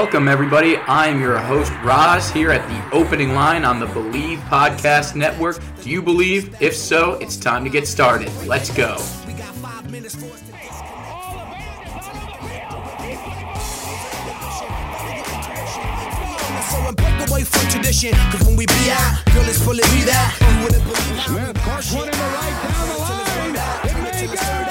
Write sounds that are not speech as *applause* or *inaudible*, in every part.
Welcome, everybody. I'm your host, Roz, here at the opening line on the Believe Podcast Network. Do you believe? If so, it's time to get started. Let's go. Smith, the right down the line. It may. Go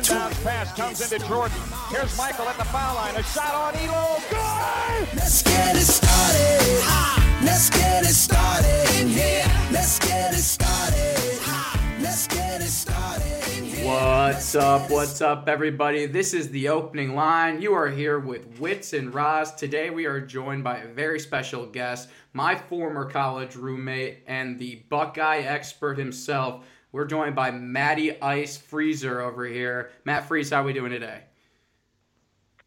Let's get into it. Pass comes into Jordan. Here's Michael at the foul line. A shot on Ehlo. Good. Let's get it started. Ha! Let's get it started in here. Let's get it started. Ha! Let's get it started. What's up? What's up, everybody? This is the opening line. You are here with Wits and Roz. Today, we are joined by a very special guest, my former college roommate and the Buckeye expert himself. We're joined by Matty Ice Freezer over here. Matt Freeze, how are we doing today?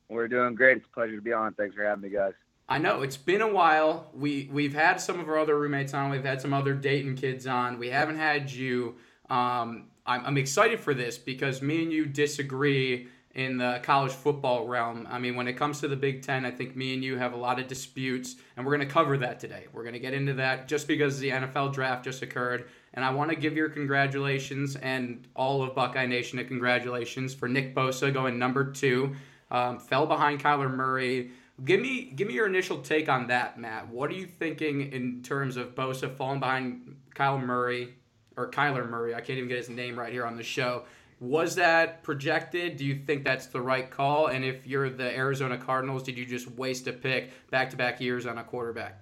We're doing great. It's a pleasure to be on. Thanks for having me, guys. I know it's been a while. We we've had some of our other roommates on. We've had some other Dayton kids on. We haven't had you. Um, I'm, I'm excited for this because me and you disagree in the college football realm. I mean, when it comes to the Big Ten, I think me and you have a lot of disputes, and we're going to cover that today. We're going to get into that just because the NFL draft just occurred, and I want to give your congratulations and all of Buckeye Nation a congratulations for Nick Bosa going number two. Um, fell behind Kyler Murray. Give me give me your initial take on that, Matt. What are you thinking in terms of Bosa falling behind Kyler Murray or Kyler Murray? I can't even get his name right here on the show. Was that projected? Do you think that's the right call? And if you're the Arizona Cardinals, did you just waste a pick back to back years on a quarterback?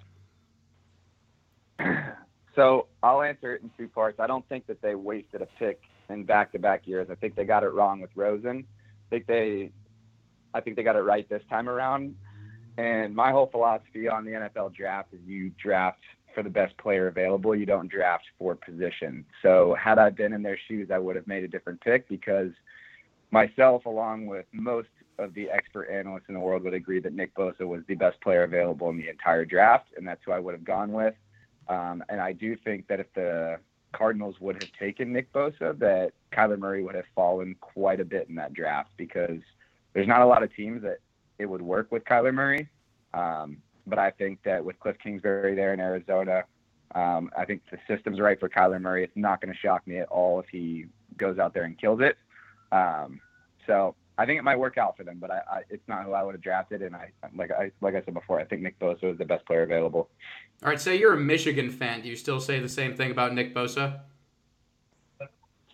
So I'll answer it in two parts. I don't think that they wasted a pick in back-to-back years. I think they got it wrong with Rosen. I think they, I think they got it right this time around. And my whole philosophy on the NFL draft is you draft for the best player available. You don't draft for position. So had I been in their shoes, I would have made a different pick because myself, along with most of the expert analysts in the world, would agree that Nick Bosa was the best player available in the entire draft, and that's who I would have gone with. Um, and I do think that if the Cardinals would have taken Nick Bosa, that Kyler Murray would have fallen quite a bit in that draft because there's not a lot of teams that it would work with Kyler Murray. Um, but I think that with Cliff Kingsbury there in Arizona, um, I think the system's right for Kyler Murray. It's not going to shock me at all if he goes out there and kills it. Um, so I think it might work out for them, but I, I, it's not who I would have drafted. And I, like I, like I said before, I think Nick Bosa is the best player available. All right, say you're a Michigan fan. Do you still say the same thing about Nick Bosa?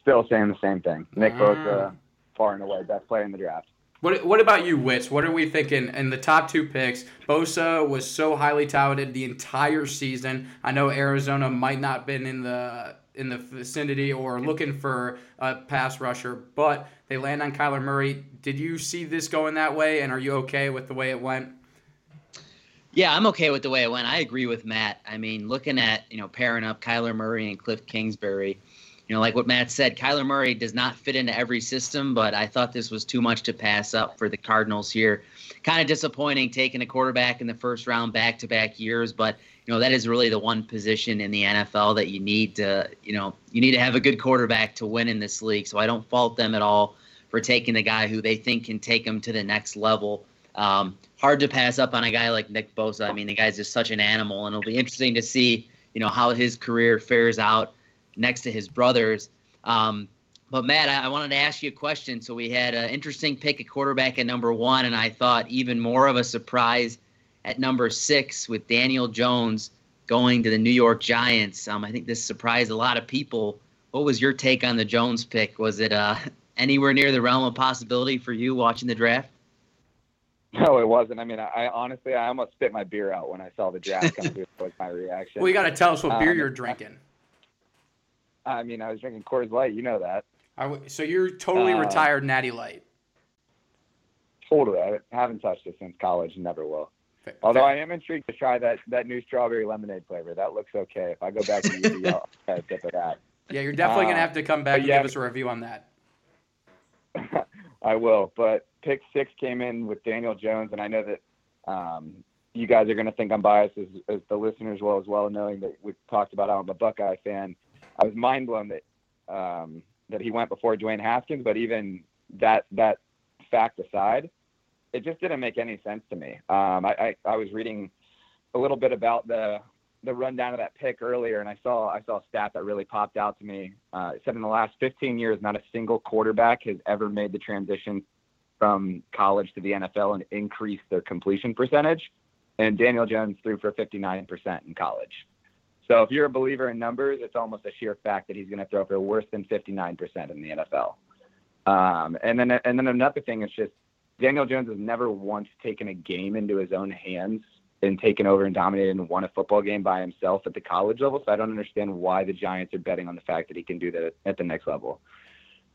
Still saying the same thing. Nick Mm. Bosa, far and away best player in the draft. What, what about you, Wits? What are we thinking in the top two picks? Bosa was so highly touted the entire season. I know Arizona might not been in the in the vicinity or looking for a pass rusher, but they land on Kyler Murray. Did you see this going that way, and are you okay with the way it went? Yeah, I'm okay with the way it went. I agree with Matt. I mean, looking at, you know, pairing up Kyler Murray and Cliff Kingsbury, you know, like what Matt said, Kyler Murray does not fit into every system, but I thought this was too much to pass up for the Cardinals here. Kind of disappointing taking a quarterback in the first round back to back years, but you know, that is really the one position in the NFL that you need to, you know, you need to have a good quarterback to win in this league. So I don't fault them at all for taking the guy who they think can take them to the next level. Um, hard to pass up on a guy like Nick Bosa. I mean, the guy's just such an animal, and it'll be interesting to see, you know, how his career fares out next to his brothers. Um, but Matt, I, I wanted to ask you a question. So we had an interesting pick at quarterback at number one, and I thought even more of a surprise at number six with Daniel Jones going to the New York Giants. Um, I think this surprised a lot of people. What was your take on the Jones pick? Was it uh, *laughs* anywhere near the realm of possibility for you watching the draft? No, it wasn't. I mean, I, I honestly, I almost spit my beer out when I saw the draft come *laughs* through. Was my reaction. Well, you got to tell us what beer Um, you're drinking. *laughs* I mean, I was drinking Coors Light. You know that. So you're totally Uh, retired Natty Light. Totally. I haven't touched it since college. and Never will. Although I am intrigued to try that that new strawberry lemonade flavor. That looks okay. If I go back to UV, *laughs* I'll try a sip of that. Yeah, you're definitely Uh, gonna have to come back and yeah. give us a review on that. *laughs* I will. But pick six came in with Daniel Jones, and I know that um, you guys are going to think I'm biased, as, as the listeners will as well, knowing that we talked about how I'm a Buckeye fan. I was mind blown that um, that he went before Dwayne Haskins, but even that that fact aside, it just didn't make any sense to me. Um, I, I, I was reading a little bit about the the rundown of that pick earlier, and I saw I saw a stat that really popped out to me. Uh, it said in the last 15 years, not a single quarterback has ever made the transition from college to the NFL and increased their completion percentage. And Daniel Jones threw for 59% in college. So if you're a believer in numbers, it's almost a sheer fact that he's going to throw for worse than 59% in the NFL. Um, and then and then another thing is just Daniel Jones has never once taken a game into his own hands and taken over and dominated and won a football game by himself at the college level. So I don't understand why the Giants are betting on the fact that he can do that at the next level.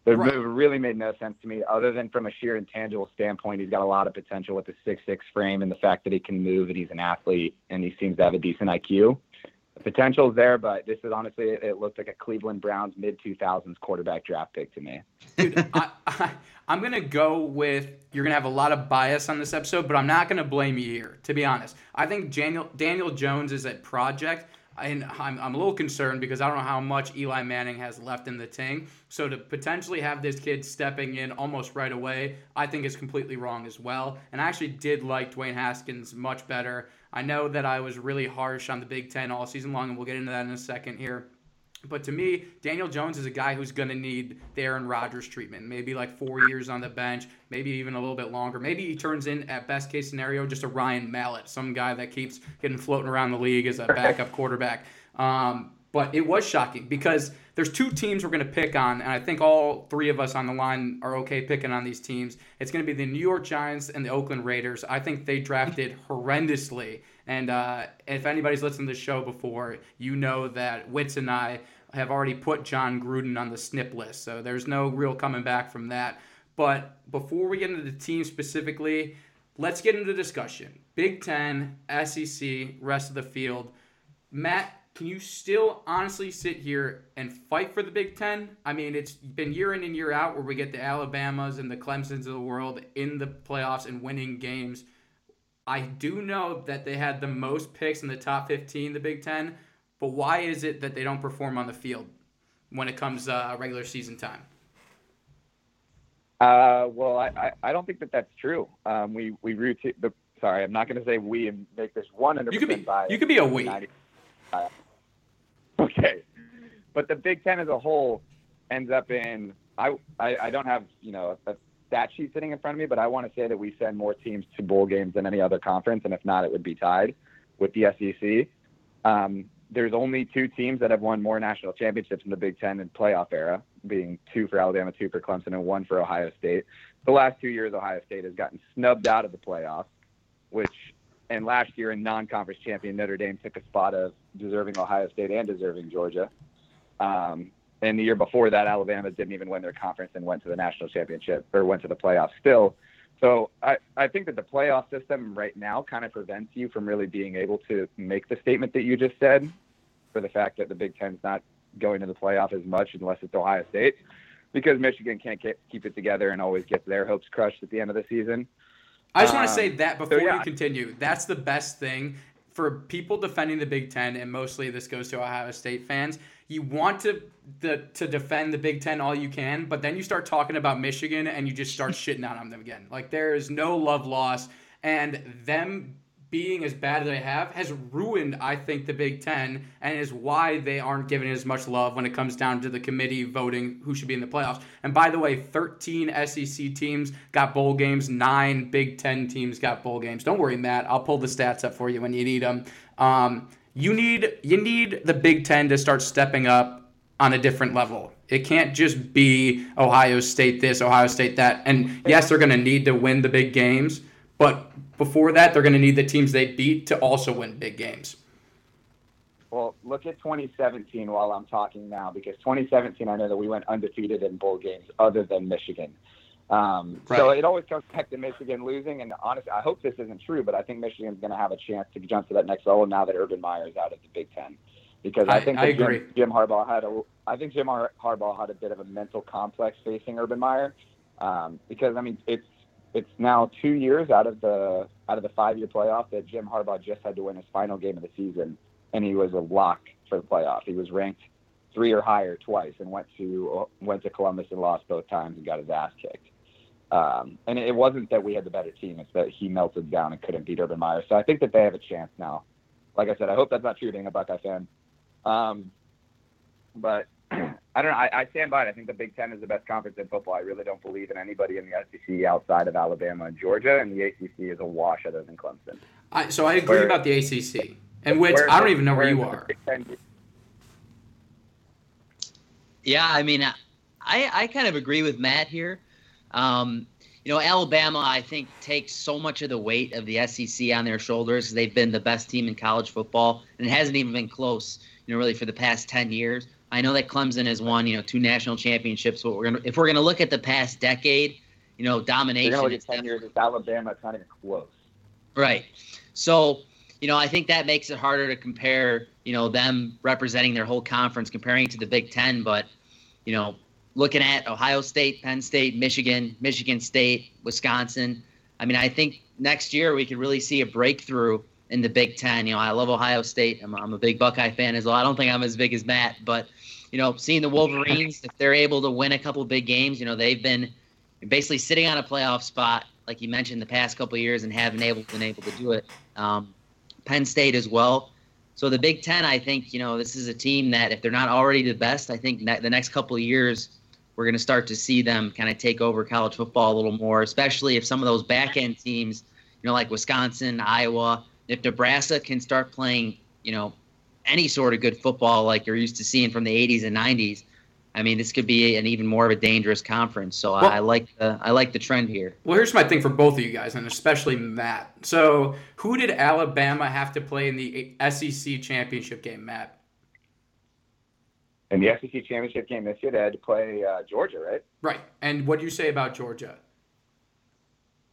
It Right. really made no sense to me, other than from a sheer intangible standpoint. He's got a lot of potential with the six six frame and the fact that he can move and he's an athlete and he seems to have a decent IQ. The potential is there, but this is honestly, it, it looked like a Cleveland Browns mid 2000s quarterback draft pick to me. Dude, *laughs* I, I, I'm going to go with you're going to have a lot of bias on this episode, but I'm not going to blame you here, to be honest. I think Daniel, Daniel Jones is a project, and I'm, I'm a little concerned because I don't know how much Eli Manning has left in the tank. So to potentially have this kid stepping in almost right away, I think is completely wrong as well. And I actually did like Dwayne Haskins much better. I know that I was really harsh on the Big Ten all season long, and we'll get into that in a second here. But to me, Daniel Jones is a guy who's going to need the Aaron Rodgers treatment. Maybe like four years on the bench, maybe even a little bit longer. Maybe he turns in, at best case scenario, just a Ryan Mallett, some guy that keeps getting floating around the league as a backup quarterback. Um, but it was shocking because there's two teams we're going to pick on, and I think all three of us on the line are okay picking on these teams. It's going to be the New York Giants and the Oakland Raiders. I think they drafted *laughs* horrendously. And uh, if anybody's listened to the show before, you know that Witz and I have already put Jon Gruden on the snip list. So there's no real coming back from that. But before we get into the team specifically, let's get into the discussion. Big Ten, SEC, rest of the field. Matt, can you still honestly sit here and fight for the Big Ten? I mean, it's been year in and year out where we get the Alabamas and the Clemsons of the world in the playoffs and winning games. I do know that they had the most picks in the top 15, the Big Ten, but why is it that they don't perform on the field when it comes uh, regular season time? Uh, well, I, I, I don't think that that's true. Um, we we root the sorry, I'm not going to say we and make this 100 You could be biased. you could be a we. 90 Okay, but the Big Ten as a whole ends up in I I, I don't have you know a stat sheet sitting in front of me, but I want to say that we send more teams to bowl games than any other conference, and if not, it would be tied with the SEC. Um, there's only two teams that have won more national championships in the Big Ten in playoff era, being two for Alabama, two for Clemson, and one for Ohio State. The last two years, Ohio State has gotten snubbed out of the playoffs, which, and last year in non-conference champion Notre Dame took a spot of deserving Ohio State and deserving Georgia. Um, and the year before that, Alabama didn't even win their conference and went to the national championship or went to the playoffs still. So I, I think that the playoff system right now kind of prevents you from really being able to make the statement that you just said for the fact that the Big Ten's not going to the playoff as much unless it's Ohio State because Michigan can't ke- keep it together and always gets their hopes crushed at the end of the season. I just want to Um, say that before yeah. you continue, that's the best thing for people defending the Big Ten, and mostly this goes to Ohio State fans. You want to the, to defend the Big Ten all you can, but then you start talking about Michigan and you just start shitting out on them again. Like there is no love lost, and them being as bad as they have has ruined, I think, the Big Ten, and is why they aren't given as much love when it comes down to the committee voting who should be in the playoffs. And by the way, 13 SEC teams got bowl games, nine Big Ten teams got bowl games. Don't worry, Matt. I'll pull the stats up for you when you need them. Um, you need you need the Big Ten to start stepping up on a different level. It can't just be Ohio State this, Ohio State that. And yes, they're going to need to win the big games, but before that, they're going to need the teams they beat to also win big games. Well, look at 2017 while I'm talking now, because 2017, I know that we went undefeated in bowl games other than Michigan. Um, Right. So it always comes back to Michigan losing. And honestly, I hope this isn't true, but I think Michigan's going to have a chance to jump to that next level now that Urban Meyer is out of the Big Ten. Because I, I- think I Jim- Jim, Harbaugh had a, I think Jim Harbaugh had a bit of a mental complex facing Urban Meyer, um, because I mean it's it's now two years out of the out of the five year playoff that Jim Harbaugh just had to win his final game of the season, and he was a lock for the playoff. He was ranked three or higher twice, and went to went to Columbus and lost both times and got his ass kicked. Um, and it wasn't that we had the better team; it's that he melted down and couldn't beat Urban Meyer. So I think that they have a chance now. Like I said, I hope that's not true being a Buckeye fan. Um, but I don't know. I, I stand by it. I think the Big Ten is the best conference in football. I really don't believe in anybody in the SEC outside of Alabama and Georgia, and the ACC is a wash other than Clemson. I, so I agree Where- about the ACC, and which Whereas I don't even know where whereas you are. Yeah, I mean, I I kind of agree with Matt here. Um, you know, Alabama, I think, takes so much of the weight of the SEC on their shoulders. They've been the best team in college football, and it hasn't even been close. You know, really for the past ten years. I know that Clemson has won, you know, two national championships. But we're gonna, if we're going to look at the past decade, you know, domination. look at 10 years. It's Alabama. It's not even close. Right. So, you know, I think that makes it harder to compare, you know, them representing their whole conference, comparing to the Big Ten. But, you know, looking at Ohio State, Penn State, Michigan, Michigan State, Wisconsin, I mean, I think next year we could really see a breakthrough in the Big Ten. You know, I love Ohio State. I'm, I'm a big Buckeye fan as well. I don't think I'm as big as Matt, but, you know, seeing the Wolverines, if they're able to win a couple big games, you know, they've been basically sitting on a playoff spot, like you mentioned, the past couple years and haven't able been able to do it. Um, Penn State as well. So the Big Ten, I think, you know, this is a team that if they're not already the best, I think the next couple of years we're going to start to see them kind of take over college football a little more, especially if some of those back end teams, you know, like Wisconsin, Iowa, if Nebraska can start playing, you know, any sort of good football like you're used to seeing from the 80s and 90s. I mean, this could be an even more of a dangerous conference. So Well- I, I like the I like the trend here. Well, here's my thing for both of you guys, and especially Matt. So, who did Alabama have to play in the SEC championship game, Matt? In the SEC championship game this year, they had to play uh, Georgia, right? Right. And what do you say about Georgia?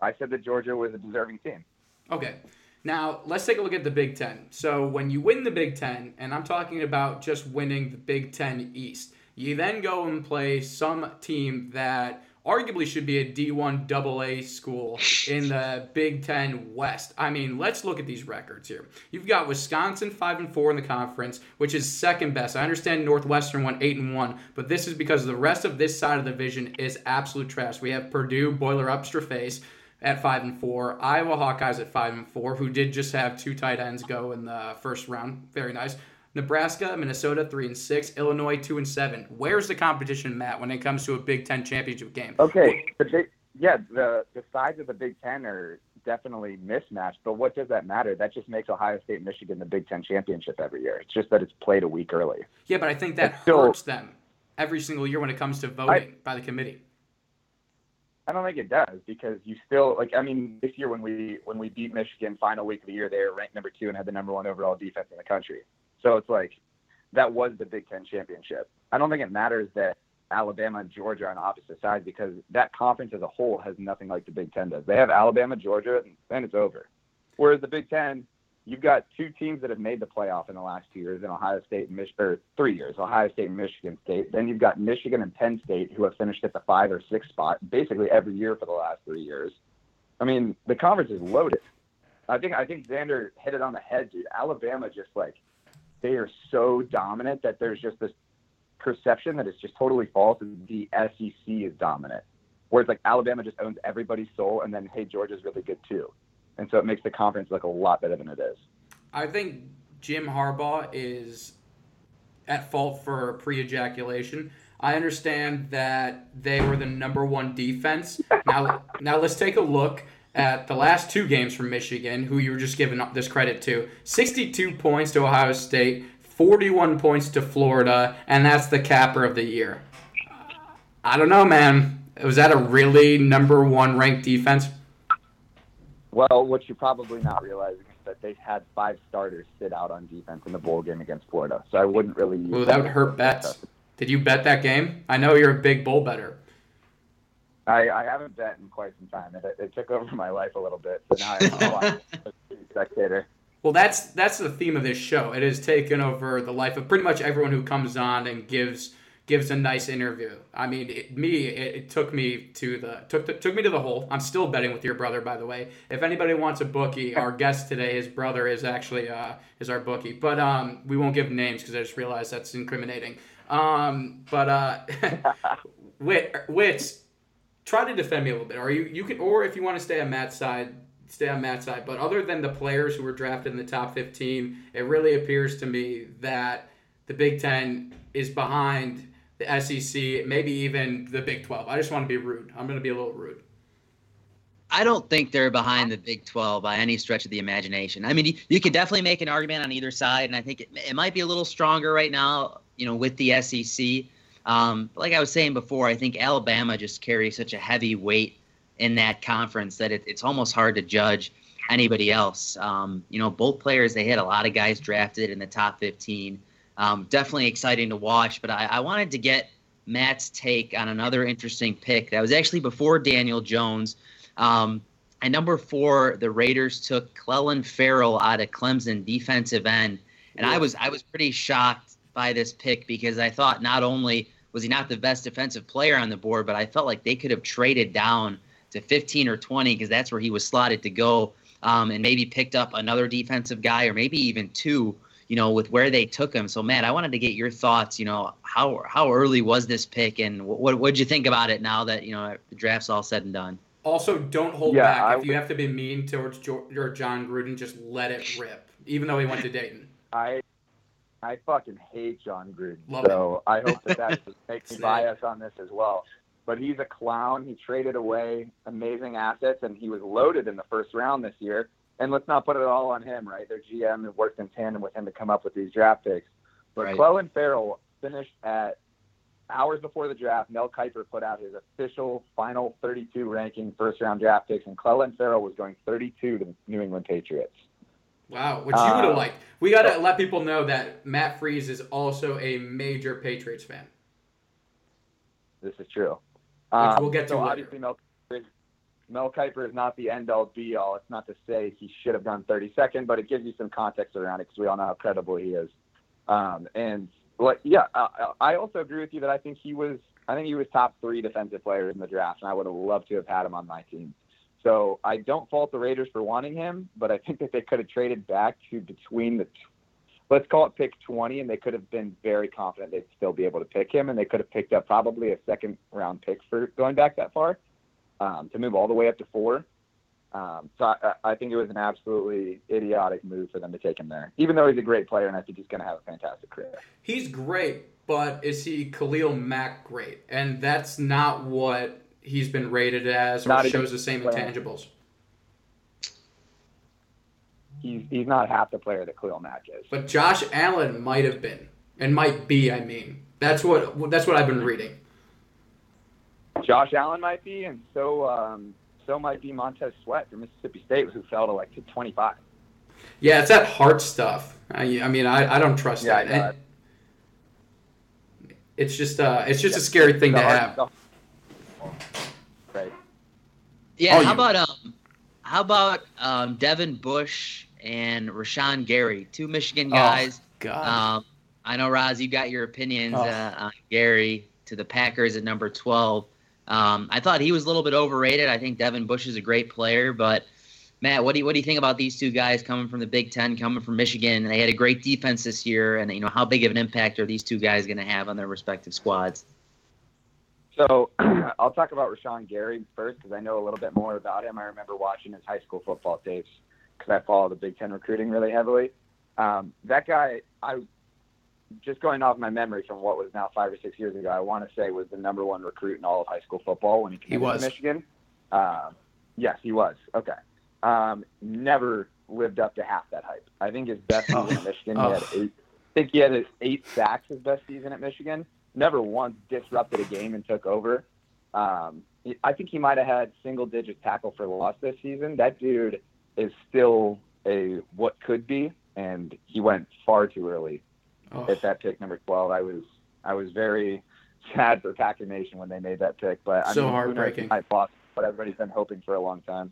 I said that Georgia was a deserving team. Okay. Now, let's take a look at the Big Ten. So, when you win the Big Ten, and I'm talking about just winning the Big Ten East, you then go and play some team that arguably should be a D1 AA school in the Big Ten West. I mean, let's look at these records here. You've got Wisconsin 5 and 4 in the conference, which is second best. I understand Northwestern went 8 and 1, but this is because the rest of this side of the division is absolute trash. We have Purdue, Boiler up face at five and four. Iowa Hawkeyes at five and four, who did just have two tight ends go in the first round. Very nice. Nebraska, Minnesota three and six, Illinois two and seven. Where's the competition, Matt, when it comes to a Big Ten championship game? Okay, the big, yeah, the the sides of the Big Ten are definitely mismatched. But what does that matter? That just makes Ohio State, Michigan the Big Ten championship every year. It's just that it's played a week early. Yeah, but I think that It's still- hurts them every single year when it comes to voting by the committee. I don't think it does because you still like. I mean, this year when we when we beat Michigan final week of the year, they were ranked number two and had the number one overall defense in the country. So it's like that was the Big Ten championship. I don't think it matters that Alabama and Georgia are on opposite sides because that conference as a whole has nothing like the Big Ten does. They have Alabama, Georgia, and then it's over. Whereas the Big Ten, you've got two teams that have made the playoff in the last two years in Ohio State and Michigan, or three years, Ohio State and Michigan State. Then you've got Michigan and Penn State who have finished at the five or six spot basically every year for the last three years. I mean, the conference is loaded. I think I think Xander hit it on the head, dude. Alabama just like they are so dominant that there's just this perception that it's just totally false and the SEC is dominant. Whereas like Alabama just owns everybody's soul and then hey Georgia's really good too. And so it makes the conference look a lot better than it is. I think Jim Harbaugh is at fault for pre ejaculation. I understand that they were the number one defense. *laughs* Now, now let's take a look at the last two games from Michigan, who you were just giving this credit to. 62 points to Ohio State, 41 points to Florida, and that's the capper of the year. I don't know, man. Was that a really number one ranked defense? Well, what you're probably not realizing is that they had five starters sit out on defense in the bowl game against Florida. So I wouldn't really use Ooh, that would hurt bets. Did you bet that game? I know you're a big bowl better. I, I haven't bet in quite some time. It, it took over my life a little bit, so now I'm *laughs* a spectator. Well, that's that's the theme of this show. It has taken over the life of pretty much everyone who comes on and gives gives a nice interview. I mean, it, me, it, it, took me to the took the, took me to the hole. I'm still betting with your brother, by the way. If anybody wants a bookie, our guest today, his brother is actually uh, is our bookie. But um, we won't give names because I just realized that's incriminating. Um, but uh, *laughs* Wit, Wits, try to defend me a little bit. Are you you can, or if you want to stay on Matt's side, stay on Matt's side. But other than the players who were drafted in the top 15, it really appears to me that the Big Ten is behind the SEC, maybe even the Big 12. I just want to be rude. I'm going to be a little rude. I don't think they're behind the Big 12 by any stretch of the imagination. I mean, you, could definitely make an argument on either side, and I think it, it might be a little stronger right now, you know, with the SEC. Um, like I was saying before, I think Alabama just carries such a heavy weight in that conference that it, it's almost hard to judge anybody else. Um, you know, both players, they had a lot of guys drafted in the top 15. Um, definitely exciting to watch, but I, I, wanted to get Matt's take on another interesting pick that was actually before Daniel Jones. Um, at number four, the Raiders took Clelin Ferrell out of Clemson, defensive end, and I was I was pretty shocked by this pick because I thought not only was he not the best defensive player on the board, but I felt like they could have traded down to 15 or 20 because that's where he was slotted to go, um, and maybe picked up another defensive guy or maybe even two. You know, with where they took him. So, Matt, I wanted to get your thoughts. You know, how how early was this pick, and what what did you think about it now that you know the draft's all said and done? Also, don't hold yeah, back. I if you have to be mean towards your Jon Gruden, just let it rip. Even though he went to Dayton. I I fucking hate Jon Gruden. Love so it. I hope that that *laughs* makes me biased on this as well but he's a clown. He traded away amazing assets, and he was loaded in the first round this year. And let's not put it all on him, right? Their GM worked in tandem with him to come up with these draft picks. But right. Clelin Ferrell finished at hours before the draft. Mel Kiper put out his official final 32 ranking first round draft picks, and Clelin Ferrell was going 32 to the New England Patriots. Wow, which you would have uh, liked. We got to let people know that Matt Freeze is also a major Patriots fan. This is true. Um, we'll get to so obviously Mel Mel Kiper is not the end all be all. It's not to say he should have gone 32nd, but it gives you some context around it because we all know how credible he is. Um, and like, yeah, I, I also agree with you that I think he was, I think he was top three defensive players in the draft, and I would have loved to have had him on my team. So I don't fault the Raiders for wanting him, but I think that they could have traded back to between the let's call it pick 20, and they could have been very confident they'd still be able to pick him, and they could have picked up probably a second round pick for going back that far um, to move all the way up to four. Um, so I, I, think it was an absolutely idiotic move for them to take him there, even though he's a great player, and I think he's going to have a fantastic career. He's great, but is he Khalil Mack great? And that's not what he's been rated as or not shows the same player. intangibles he's he's not half the player that Khalil Mack is. But Josh Allen might have been, and might be. I mean, that's what that's what I've been reading. Josh Allen might be, and so um, so might be Montez Sweat from Mississippi State, who fell to like to 25. Yeah, it's that heart stuff. I, I mean, I, I don't trust yeah, that. it's just uh, it's just yeah, a scary thing to have. Stuff. Right. Yeah. Oh, how you... about um, how about um, Devin Bush and Rashan Gary, two Michigan oh, guys. Oh, God. Um, I know, Roz, you got your opinions oh. uh, on Gary to the Packers at number 12. Um, I thought he was a little bit overrated. I think Devin Bush is a great player, but Matt, what do you what do you think about these two guys coming from the Big Ten, coming from Michigan? They had a great defense this year, and you know how big of an impact are these two guys going to have on their respective squads? So *clears throat* I'll talk about Rashan Gary first because I know a little bit more about him. I remember watching his high school football tapes because I follow the Big Ten recruiting really heavily. Um, that guy, I just going off my memory from what was now five or six years ago, I want to say was the number one recruit in all of high school football when he came to Michigan. Uh, yes, he was. Okay. Um, never lived up to half that hype. I think his best season at Michigan, he had eight. I think he had eight sacks his best season at Michigan. Never once disrupted a game and took over. Um, I think he might have had single digit tackle for loss this season. That dude is still a what could be, and he went far too early oh. at that pick number 12. I was I was very *laughs* sad for Packer Nation when they made that pick. But I So mean, who knows, heartbreaking. he might lost what everybody's been hoping for a long time.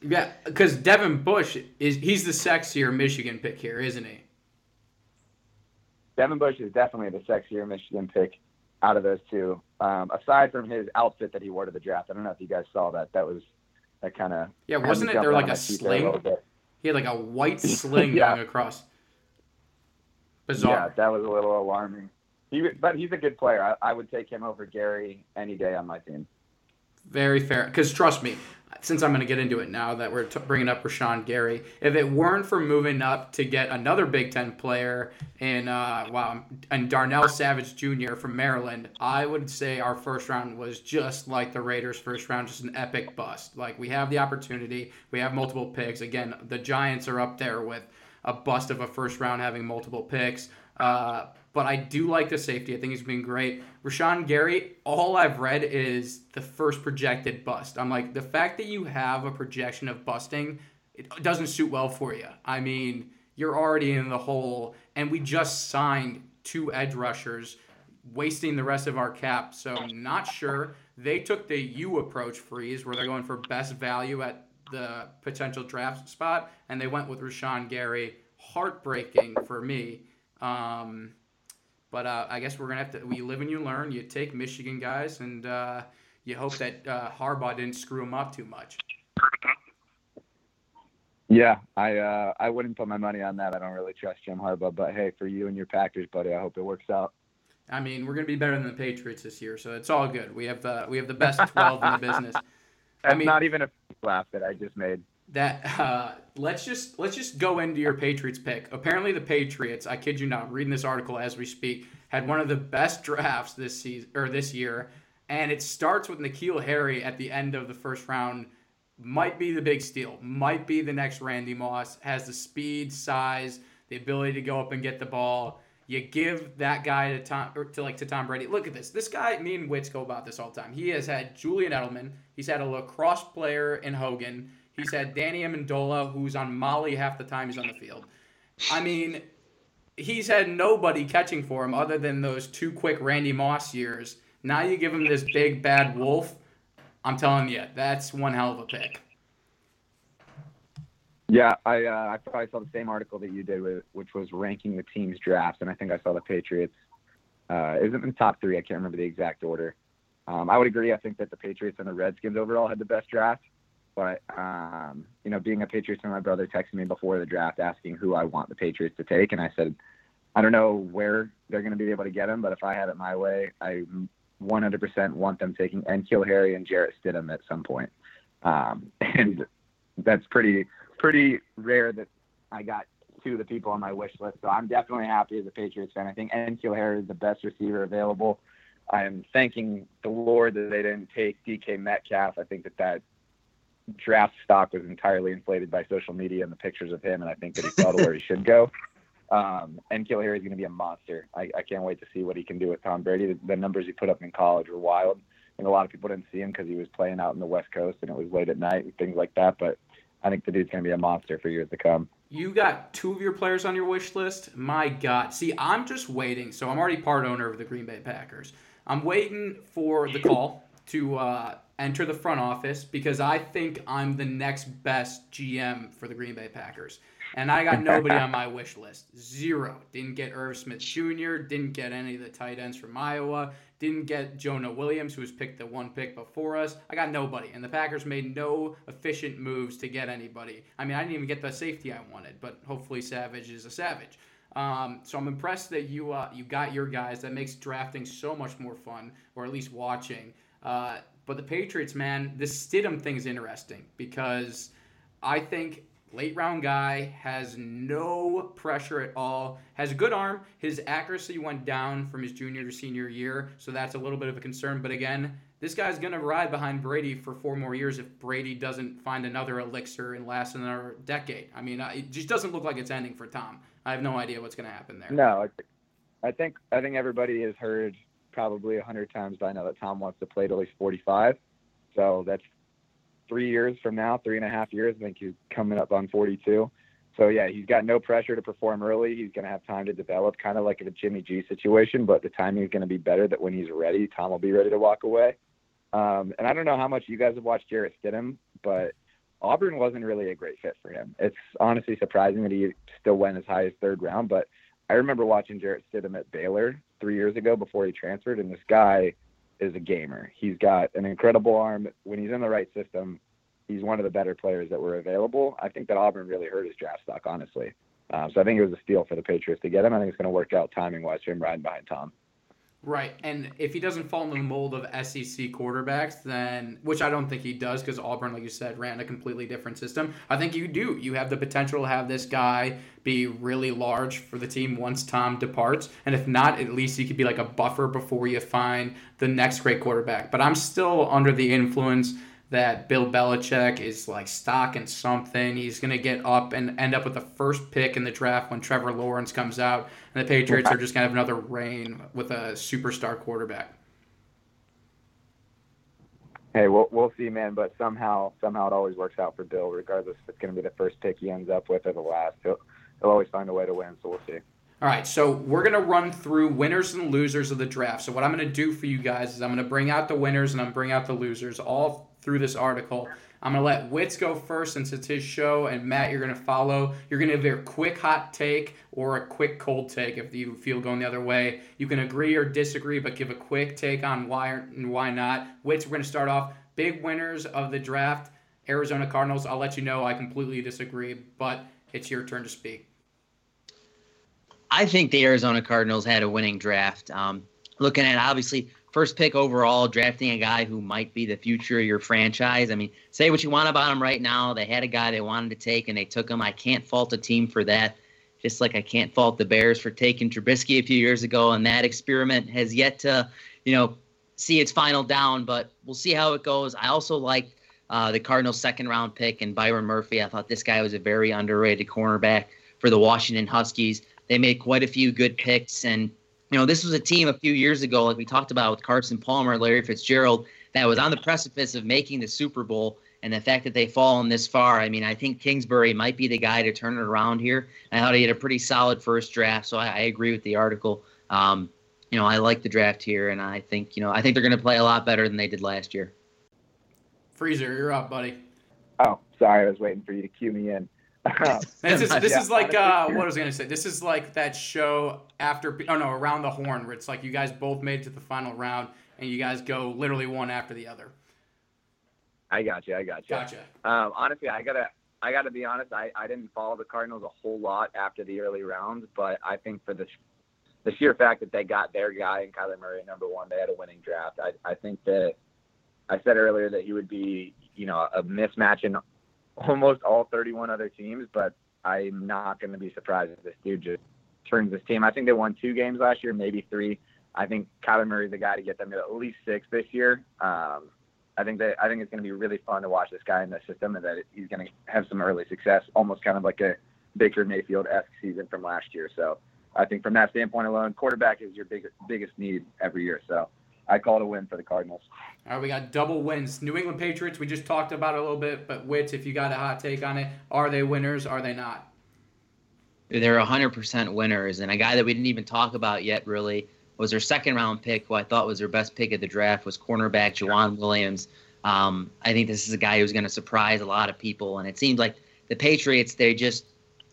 Yeah, because Devin Bush is he's the sexier Michigan pick here, isn't he? Devin Bush is definitely the sexier Michigan pick out of those two. Um, aside from his outfit that he wore to the draft, I don't know if you guys saw that. That was that kind of Yeah, wasn't it there like a sling? Bit. He had like a white *laughs* sling Yeah. going across. Yeah, that was a little alarming. He, but he's a good player. I, I would take him over Gary any day on my team. Very fair. Because trust me, since I'm going to get into it now that we're t- bringing up Rashan Gary, if it weren't for moving up to get another Big Ten player in uh, wow and Darnell Savage Jr. from Maryland, I would say our first round was just like the Raiders' first round, just an epic bust. Like we have the opportunity, we have multiple picks. Again, the Giants are up there with a bust of a first round having multiple picks. Uh, but I do like the safety. I think he's been great. Rashan Gary, all I've read is the first projected bust. I'm like, the fact that you have a projection of busting, it doesn't suit well for you. I mean, you're already in the hole, and we just signed two edge rushers, wasting the rest of our cap. So, not sure. They took the U approach freeze, where they're going for best value at the potential draft spot, and they went with Rashan Gary. Heartbreaking for me. Um, but uh, I guess we're gonna have to. We live and you learn. You take Michigan guys, and uh, you hope that uh, Harbaugh didn't screw them up too much. Yeah, I uh, I wouldn't put my money on that. I don't really trust Jim Harbaugh. But hey, for you and your Packers, buddy, I hope it works out. I mean, we're gonna be better than the Patriots this year, so it's all good. We have the we have the best twelve in the business. That's mean- not even a laugh that I just made. That uh, let's just let's just go into your Patriots pick. Apparently, the Patriots, I kid you not, I'm reading this article as we speak, had one of the best drafts this season or this year, and it starts with N'Keal Harry at the end of the first round. Might be the big steal. Might be the next Randy Moss. Has the speed, size, the ability to go up and get the ball. You give that guy to Tom to like to Tom Brady. Look at this. This guy, me and Witz go about this all the time. He has had Julian Edelman. He's had a lacrosse player in Hogan. He's had Danny Amendola, who's on Molly half the time he's on the field. I mean, he's had nobody catching for him other than those two quick Randy Moss years. Now you give him this big bad wolf. I'm telling you, that's one hell of a pick. Yeah, I uh, I probably saw the same article that you did, with, which was ranking the team's drafts, and I think I saw the Patriots. Uh, it in the top three. I can't remember the exact order. Um, I would agree. I think that the Patriots and the Redskins overall had the best draft. But um, you know, being a Patriots fan, my brother texted me before the draft asking who I want the Patriots to take, and I said, I don't know where they're going to be able to get him, but if I had it my way, I 100% want them taking N'Keal Harry and Jarrett Stidham at some point. Um, *laughs* and that's pretty pretty rare that I got two of the people on my wish list. So I'm definitely happy as a Patriots fan. I think N'Keal Harry is the best receiver available. I am thanking the Lord that they didn't take DK Metcalf. I think that that draft stock was entirely inflated by social media and the pictures of him, and I think that he fell to where he should go. Um, N'Keal Harry is going to be a monster. I, I can't wait to see what he can do with Tom Brady. The, the numbers he put up in college were wild. And a lot of people didn't see him because he was playing out in the West Coast and it was late at night and things like that. But I think the dude's going to be a monster for years to come. You got two of your players on your wish list. My God. See, I'm just waiting. So I'm already part owner of the Green Bay Packers. I'm waiting for the call to uh, enter the front office because I think I'm the next best GM for the Green Bay Packers. And I got nobody on my wish list. Zero. Didn't get Irv Smith Jr., didn't get any of the tight ends from Iowa, didn't get Jonah Williams, who was picked the one pick before us. I got nobody. And the Packers made no efficient moves to get anybody. I mean, I didn't even get the safety I wanted, but hopefully Savage is a Savage. Um, so I'm impressed that you uh, you got your guys. That makes drafting so much more fun, or at least watching. Uh, but the Patriots, man, this Stidham thing is interesting because I think late round guy has no pressure at all. Has a good arm. His accuracy went down from his junior to senior year, so that's a little bit of a concern. But again, this guy's gonna ride behind Brady for four more years if Brady doesn't find another elixir and last another decade. I mean, it just doesn't look like it's ending for Tom. I have no idea what's gonna happen there. No, I- I think I think everybody has heard probably a hundred times by now that Tom wants to play till he's 45. So that's three years from now, three and a half years. I think he's coming up on 42. so yeah, he's got no pressure to perform early. He's going to have time to develop, kind of like a Jimmy G situation. But the timing is going to be better. That when he's ready, Tom will be ready to walk away. Um, and I don't know how much you guys have watched Jarrett Stidham, but Auburn wasn't really a great fit for him. It's honestly surprising that he still went as high as third round. But I remember watching Jarrett Stidham at Baylor three years ago before he transferred, and this guy is a gamer. He's got an incredible arm. When he's in the right system, he's one of the better players that were available. I think that Auburn really hurt his draft stock, honestly. Um, so I think it was a steal for the Patriots to get him. I think it's going to work out timing wise for him riding behind Tom. Right, and if he doesn't fall in the mold of SEC quarterbacks, then which I don't think he does, because Auburn, like you said, ran a completely different system. I think you do. You have the potential to have this guy be really large for the team once Tom departs, and if not, at least he could be like a buffer before you find the next great quarterback. But I'm still under the influence that Bill Belichick is like stocking something. He's going to get up and end up with the first pick in the draft when Trevor Lawrence comes out, and the Patriots are just going to have another reign with a superstar quarterback. Hey, we'll we'll see, man. But somehow somehow it always works out for Bill, regardless if it's going to be the first pick he ends up with or the last. He'll he'll always find a way to win. So we'll see. All right, so we're going to run through winners and losers of the draft. So what I'm going to do for you guys is I'm going to bring out the winners and I'm bring out the losers all through this article. I'm going to let Witz go first since it's his show, and Matt, you're going to follow. You're going to give a quick hot take or a quick cold take if you feel going the other way. You can agree or disagree, but give a quick take on why and why not. Witz, we're going to start off. Big winners of the draft, Arizona Cardinals. I'll let you know I completely disagree, but it's your turn to speak. I think the Arizona Cardinals had a winning draft. Um, looking at obviously first pick overall, drafting a guy who might be the future of your franchise. I mean, say what you want about him right now. They had a guy they wanted to take and they took him. I can't fault a team for that. Just like I can't fault the Bears for taking Trubisky a few years ago, and that experiment has yet to, you know, see its final down. But we'll see how it goes. I also like uh, the Cardinals' second round pick and Byron Murphy. I thought this guy was a very underrated cornerback for the Washington Huskies. They made quite a few good picks. And, you know, this was a team a few years ago, like we talked about with Carson Palmer, Larry Fitzgerald, that was on the precipice of making the Super Bowl. And the fact that they've fallen this far, I mean, I think Kingsbury might be the guy to turn it around here. I thought he had a pretty solid first draft, so I, I agree with the article. Um, you know, I like the draft here, and I think, you know, I think they're going to play a lot better than they did last year. Freezer, you're up, buddy. Oh, sorry, I was waiting for you to cue me in. *laughs* this is this Yeah, is like uh, what I was gonna say. This is like that show after oh no around the horn where it's like you guys both made it to the final round and you guys go literally one after the other. I got you. I got you. Gotcha. Um, honestly, I gotta, I gotta be honest. I, I didn't follow the Cardinals a whole lot after the early rounds, but I think for the, the sheer fact that they got their guy in Kyler Murray number one, they had a winning draft. I, I think that I said earlier that he would be, you know, a mismatch in almost all 31 other teams, but I'm not going to be surprised if this dude just turns this team. I think they won two games last year, maybe three. I think Kyler Murray's the guy to get them to at least six this year. Um, I think that I think it's going to be really fun to watch this guy in the system, and that he's going to have some early success, almost kind of like a Baker Mayfield esque season from last year. So I think from that standpoint alone, quarterback is your biggest biggest need every year. So I call it a win for the Cardinals. All right, we got double wins. New England Patriots. We just talked about it a little bit, but Witz, if you got a hot take on it, are they winners? Are they not? They're 100% winners. And a guy that we didn't even talk about yet really was their second round pick, who I thought was their best pick of the draft, was cornerback Joejuan Williams. Um, I think this is a guy who's going to surprise a lot of people. And it seems like the Patriots, they just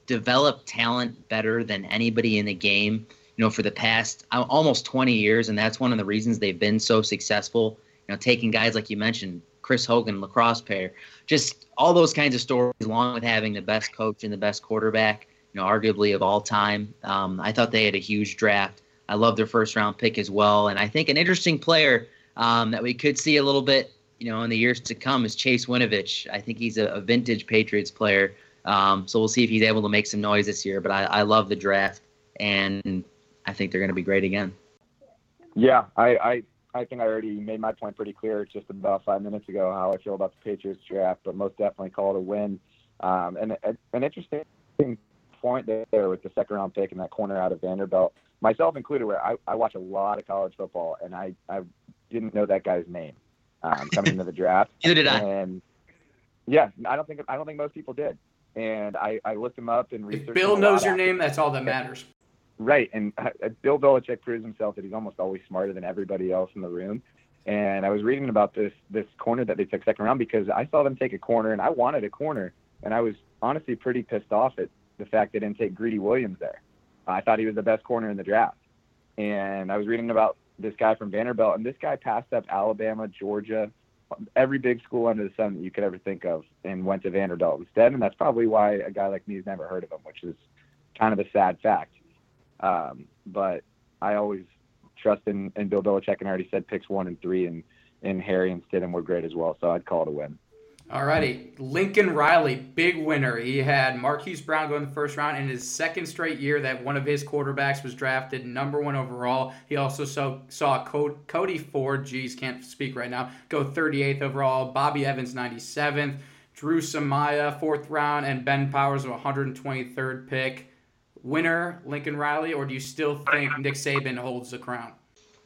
develop talent better than anybody in the game, you know, for the past uh, almost 20 years. And that's one of the reasons they've been so successful, you know, taking guys like you mentioned, Chris Hogan, lacrosse player, just all those kinds of stories, along with having the best coach and the best quarterback, you know, arguably of all time. Um, I thought they had a huge draft. I love their first round pick as well. And I think an interesting player um, that we could see a little bit, you know, in the years to come is Chase Winovich. I think he's a, a vintage Patriots player. Um, so we'll see if he's able to make some noise this year. But I, I love the draft, and I think they're going to be great again. Yeah, I, I I think I already made my point pretty clear just about five minutes ago how I feel about the Patriots draft, but most definitely call it a win. Um, and a, an interesting point there with the second round pick and that corner out of Vanderbilt, myself included, where I, I watch a lot of college football and I, I didn't know that guy's name um, coming into the *laughs* draft. Neither did I. And yeah, I don't think I don't think most people did. And I, I looked him up and researched. If Bill him a lot knows your name, that's all that matters. Right, and uh, Bill Belichick proves himself that he's almost always smarter than everybody else in the room. And I was reading about this this corner that they took second round because I saw them take a corner, and I wanted a corner, and I was honestly pretty pissed off at the fact they didn't take Greedy Williams there. I thought he was the best corner in the draft, and I was reading about this guy from Vanderbilt, and this guy passed up Alabama, Georgia, every big school under the sun that you could ever think of, and went to Vanderbilt instead. And that's probably why a guy like me has never heard of him, which is kind of a sad fact. Um, but I always trust in, in Bill Belichick, and I already said picks one and three, and, and Harry and Stidham were great as well, so I'd call it a win. Alrighty, Lincoln Riley, big winner. He had Marquise Brown go in the first round in his second straight year that one of his quarterbacks was drafted number one overall. He also saw, saw Cody Ford, geez, can't speak right now, go 38th overall. Bobby Evans 97th, Dru Samia fourth round, and Ben Powers 123rd pick. Winner Lincoln Riley, or do you still think Nick Saban holds the crown?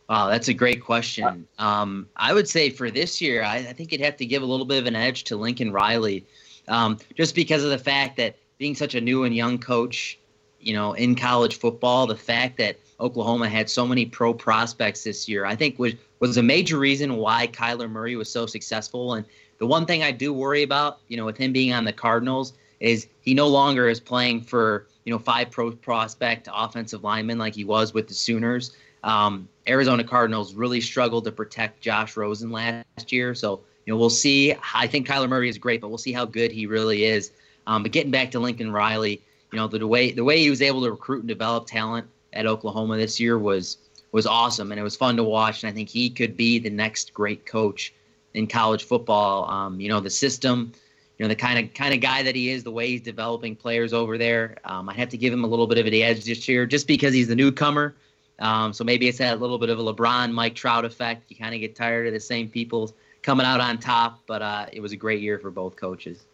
Wow, that's a great question. Um, I would say for this year, I, I think you'd have to give a little bit of an edge to Lincoln Riley, um, just because of the fact that being such a new and young coach, you know, in college football, the fact that Oklahoma had so many pro prospects this year, I think was was a major reason why Kyler Murray was so successful. And the one thing I do worry about, you know, with him being on the Cardinals, is he no longer is playing for you know five pro prospect offensive lineman like he was with the Sooners. Um, Arizona Cardinals really struggled to protect Josh Rosen last year, so you know we'll see. I think Kyler Murray is great, but we'll see how good he really is. Um, but getting back to Lincoln Riley, you know the, the way the way he was able to recruit and develop talent at Oklahoma this year was was awesome, and it was fun to watch. And I think he could be the next great coach in college football. Um, you know the system, you know the kind of kind of guy that he is, the way he's developing players over there. Um, I have to give him a little bit of an edge this year, just because he's the newcomer. Um, so maybe it's that little bit of a LeBron, Mike Trout effect. You kind of get tired of the same people coming out on top, but uh, it was a great year for both coaches.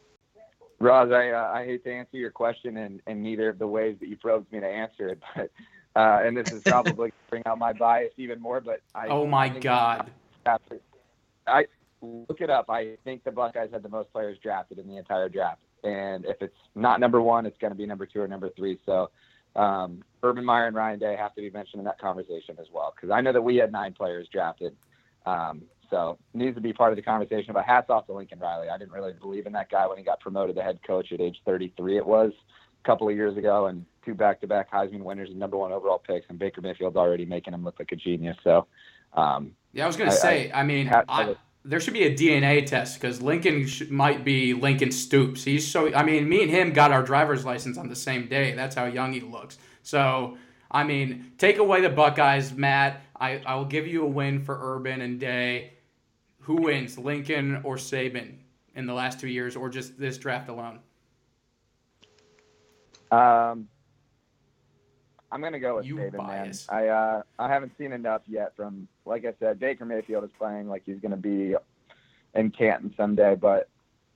Roz, I uh, I hate to answer your question in, in neither of the ways that you probed me to answer it, but uh, and this is probably *laughs* going to bring out my bias even more. But I Oh my I think- God. I look it up. I think the Buckeyes had the most players drafted in the entire draft, and if it's not number one, it's going to be number two or number three. So, um, Urban Meyer and Ryan Day have to be mentioned in that conversation as well, because I know that we had nine players drafted. Um, so needs to be part of the conversation. But hats off to Lincoln Riley. I didn't really believe in that guy when he got promoted to head coach at age 33. It was a couple of years ago, and two back-to-back Heisman winners and number one overall picks, and Baker Mayfield's already making him look like a genius. So. Um, Yeah, I was gonna say. I, mean, had- I, there should be a DNA test because Lincoln sh- might be Lincoln Stoops. He's so. I mean, me and him got our driver's license on the same day. That's how young he looks. So, I mean, take away the Buckeyes, Matt. I I will give you a win for Urban and Day. Who wins, Lincoln or Saban, in the last two years, or just this draft alone? Um, I'm gonna go with You Saban, bias. man. I uh, I haven't seen enough yet from, like I said, Baker Mayfield is playing like he's gonna be in Canton someday, but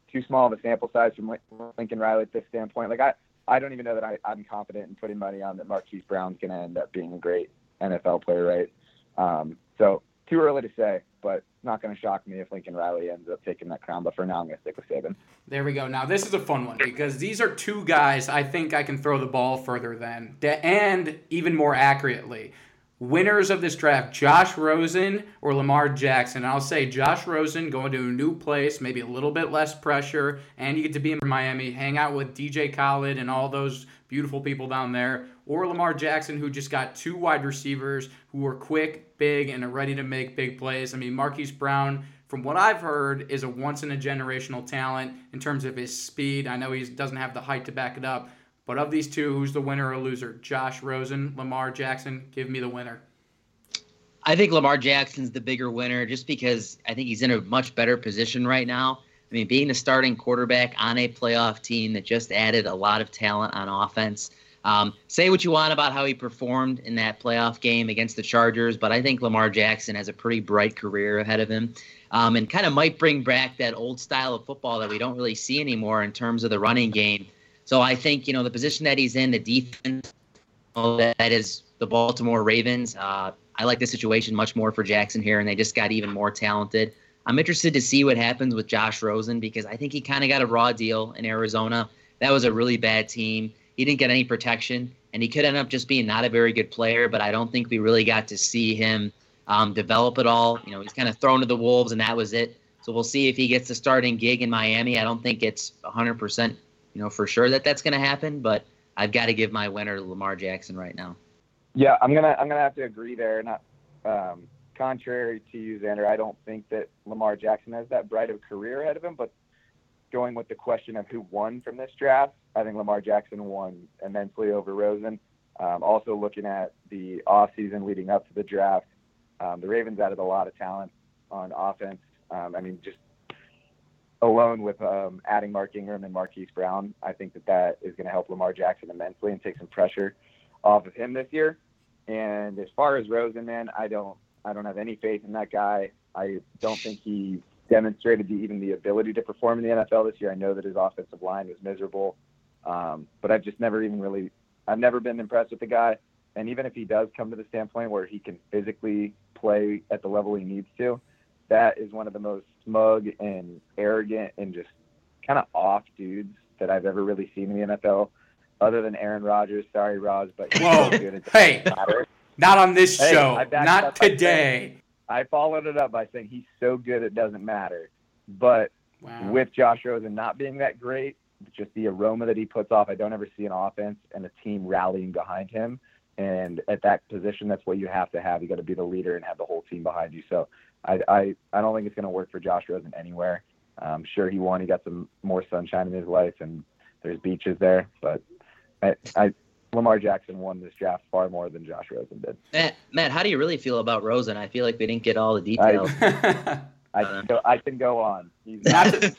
too small of a sample size from Lincoln Riley at this standpoint. Like I, I don't even know that I, I'm confident in putting money on that Marquise Brown's gonna end up being a great NFL player, right? Um, so too early to say, but not gonna shock me if Lincoln Riley ends up taking that crown. But for now, I'm gonna stick with Saban. There we go. Now this is a fun one because these are two guys I think I can throw the ball further than and even more accurately. Winners of this draft: Josh Rosen or Lamar Jackson. I'll say Josh Rosen going to a new place, maybe a little bit less pressure, and you get to be in Miami, hang out with DJ Khaled and all those beautiful people down there. Or Lamar Jackson, who just got two wide receivers who are quick, big, and are ready to make big plays. I mean, Marquise Brown from what I've heard, is a once in a generational talent in terms of his speed. I know he doesn't have the height to back it up, but of these two, who's the winner or loser? Josh Rosen, Lamar Jackson? Give me the winner. I think Lamar Jackson's the bigger winner just because I think he's in a much better position right now. I mean, being the starting quarterback on a playoff team that just added a lot of talent on offense. Um, say what you want about how he performed in that playoff game against the Chargers, but I think Lamar Jackson has a pretty bright career ahead of him um, and kind of might bring back that old style of football that we don't really see anymore in terms of the running game. So I think, you know, the position that he's in, the defense, that is the Baltimore Ravens. Uh, I like the situation much more for Jackson here, and they just got even more talented. I'm interested to see what happens with Josh Rosen because I think he kind of got a raw deal in Arizona. that was a really bad team. He didn't get any protection, and he could end up just being not a very good player. But I don't think we really got to see him um, develop it all. You know, he's kind of thrown to the wolves, and that was it. So we'll see if he gets the starting gig in Miami. I don't think it's 100%, you know, for sure that that's going to happen, but I've got to give my winner to Lamar Jackson right now. Yeah, I'm gonna I'm gonna have to agree there. Not um, contrary to you, Xander. I don't think that Lamar Jackson has that bright of a career ahead of him. But going with the question of who won from this draft, I think Lamar Jackson won immensely over Rosen. Um, also looking at the off season leading up to the draft, um, the Ravens added a lot of talent on offense. Um, I mean, just alone with um, adding Mark Ingram and Marquise Brown, I think that that is going to help Lamar Jackson immensely and take some pressure off of him this year. And as far as Rosen, man, I don't, I don't have any faith in that guy. I don't think he demonstrated the, even the ability to perform in the NFL this year. I know that his offensive line was miserable, um, but I've just never even really, I've never been impressed with the guy. And even if he does come to the standpoint where he can physically play at the level he needs to, that is one of the most smug and arrogant and just kind of off dudes that I've ever really seen in the NFL. Other than Aaron Rodgers, sorry, Roz, but Whoa. so good it doesn't Hey. matter. Not on this Hey, show. Not today. I followed it up by saying he's so good it doesn't matter. But Wow. with Josh Rosen not being that great, just the aroma that he puts off, I don't ever see an offense and a team rallying behind him. And at that position, that's what you have to have. You got to be the leader and have the whole team behind you. So I I, I don't think it's going to work for Josh Rosen anywhere. I'm sure, he won. He got some more sunshine in his life, and there's beaches there. But I, I Lamar Jackson won this draft far more than Josh Rosen did. Matt, Matt, how do you really feel about Rosen? I feel like we didn't get all the details. *laughs* I can go, I can go on. He's not, to,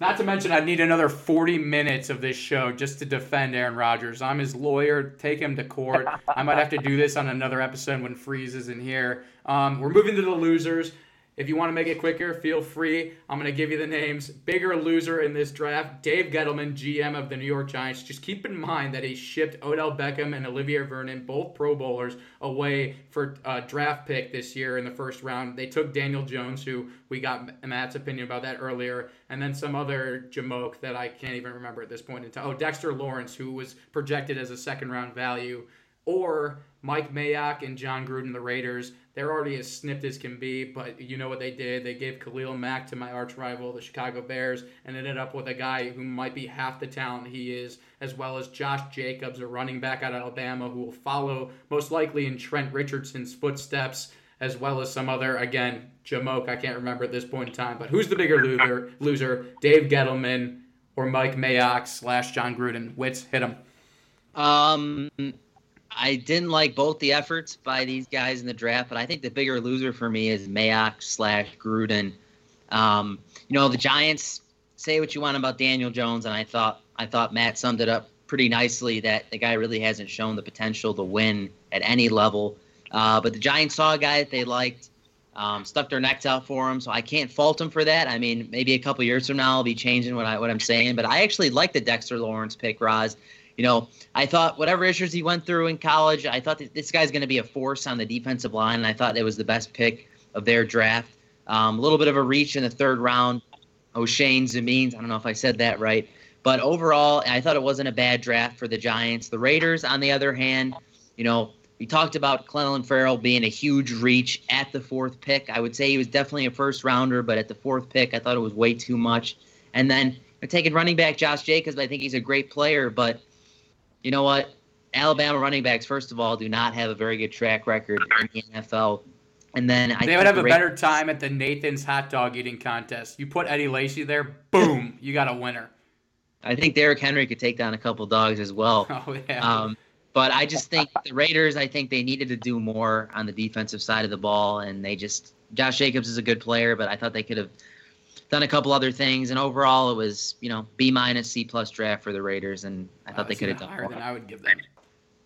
not to mention, I need another 40 minutes of this show just to defend Aaron Rodgers. I'm his lawyer. Take him to court. I might have to do this on another episode when Freeze isn't here. Um, we're moving to the losers. If you want to make it quicker, feel free. I'm going to give you the names. Bigger loser in this draft, Dave Gettleman, GM of the New York Giants. Just keep in mind that he shipped Odell Beckham and Olivier Vernon, both Pro Bowlers, away for a draft pick this year in the first round. They took Daniel Jones, who we got Matt's opinion about that earlier, and then some other jamoke that I can't even remember at this point in time. Oh, Dexter Lawrence, who was projected as a second round value or Mike Mayock and Jon Gruden, the Raiders. They're already as snipped as can be, but you know what they did? They gave Khalil Mack to my arch rival, the Chicago Bears, and ended up with a guy who might be half the talent he is, as well as Josh Jacobs, a running back out of Alabama, who will follow most likely in Trent Richardson's footsteps, as well as some other, again, Jamoke, I can't remember at this point in time. But who's the bigger loser? loser Dave Gettleman or Mike Mayock slash Jon Gruden? Wits, hit him. Um, I didn't like both the efforts by these guys in the draft, but I think the bigger loser for me is Mayock slash Gruden. Um, you know, the Giants say what you want about Daniel Jones, and I thought I thought Matt summed it up pretty nicely that the guy really hasn't shown the potential to win at any level. Uh, but the Giants saw a guy that they liked, um, stuck their necks out for him, so I can't fault him for that. I mean, maybe a couple years from now I'll be changing what I what I'm saying, but I actually like the Dexter Lawrence pick, Roz. You know, I thought whatever issues he went through in college, I thought that this guy's going to be a force on the defensive line, and I thought it was the best pick of their draft. Um, a little bit of a reach in the third round. Oshane Ximines, I don't know if I said that right, but overall, I thought it wasn't a bad draft for the Giants. The Raiders, on the other hand, you know, we talked about Clelin Ferrell being a huge reach at the fourth pick. I would say he was definitely a first rounder, but at the fourth pick, I thought it was way too much. And then taking running back Josh Jacobs, I think he's a great player, but you know what? Alabama running backs, first of all, do not have a very good track record in the NFL. And then I they would have the a better time at the Nathan's hot dog eating contest. You put Eddie Lacy there, boom, *laughs* you got a winner. I think Derrick Henry could take down a couple dogs as well. *laughs* Oh yeah. Um, but I just think the Raiders, I think they needed to do more on the defensive side of the ball, and they just Josh Jacobs is a good player, but I thought they could have done a couple other things. And overall, it was you know B minus C plus draft for the Raiders, and I thought Wow, they could have done higher more. than I would give them.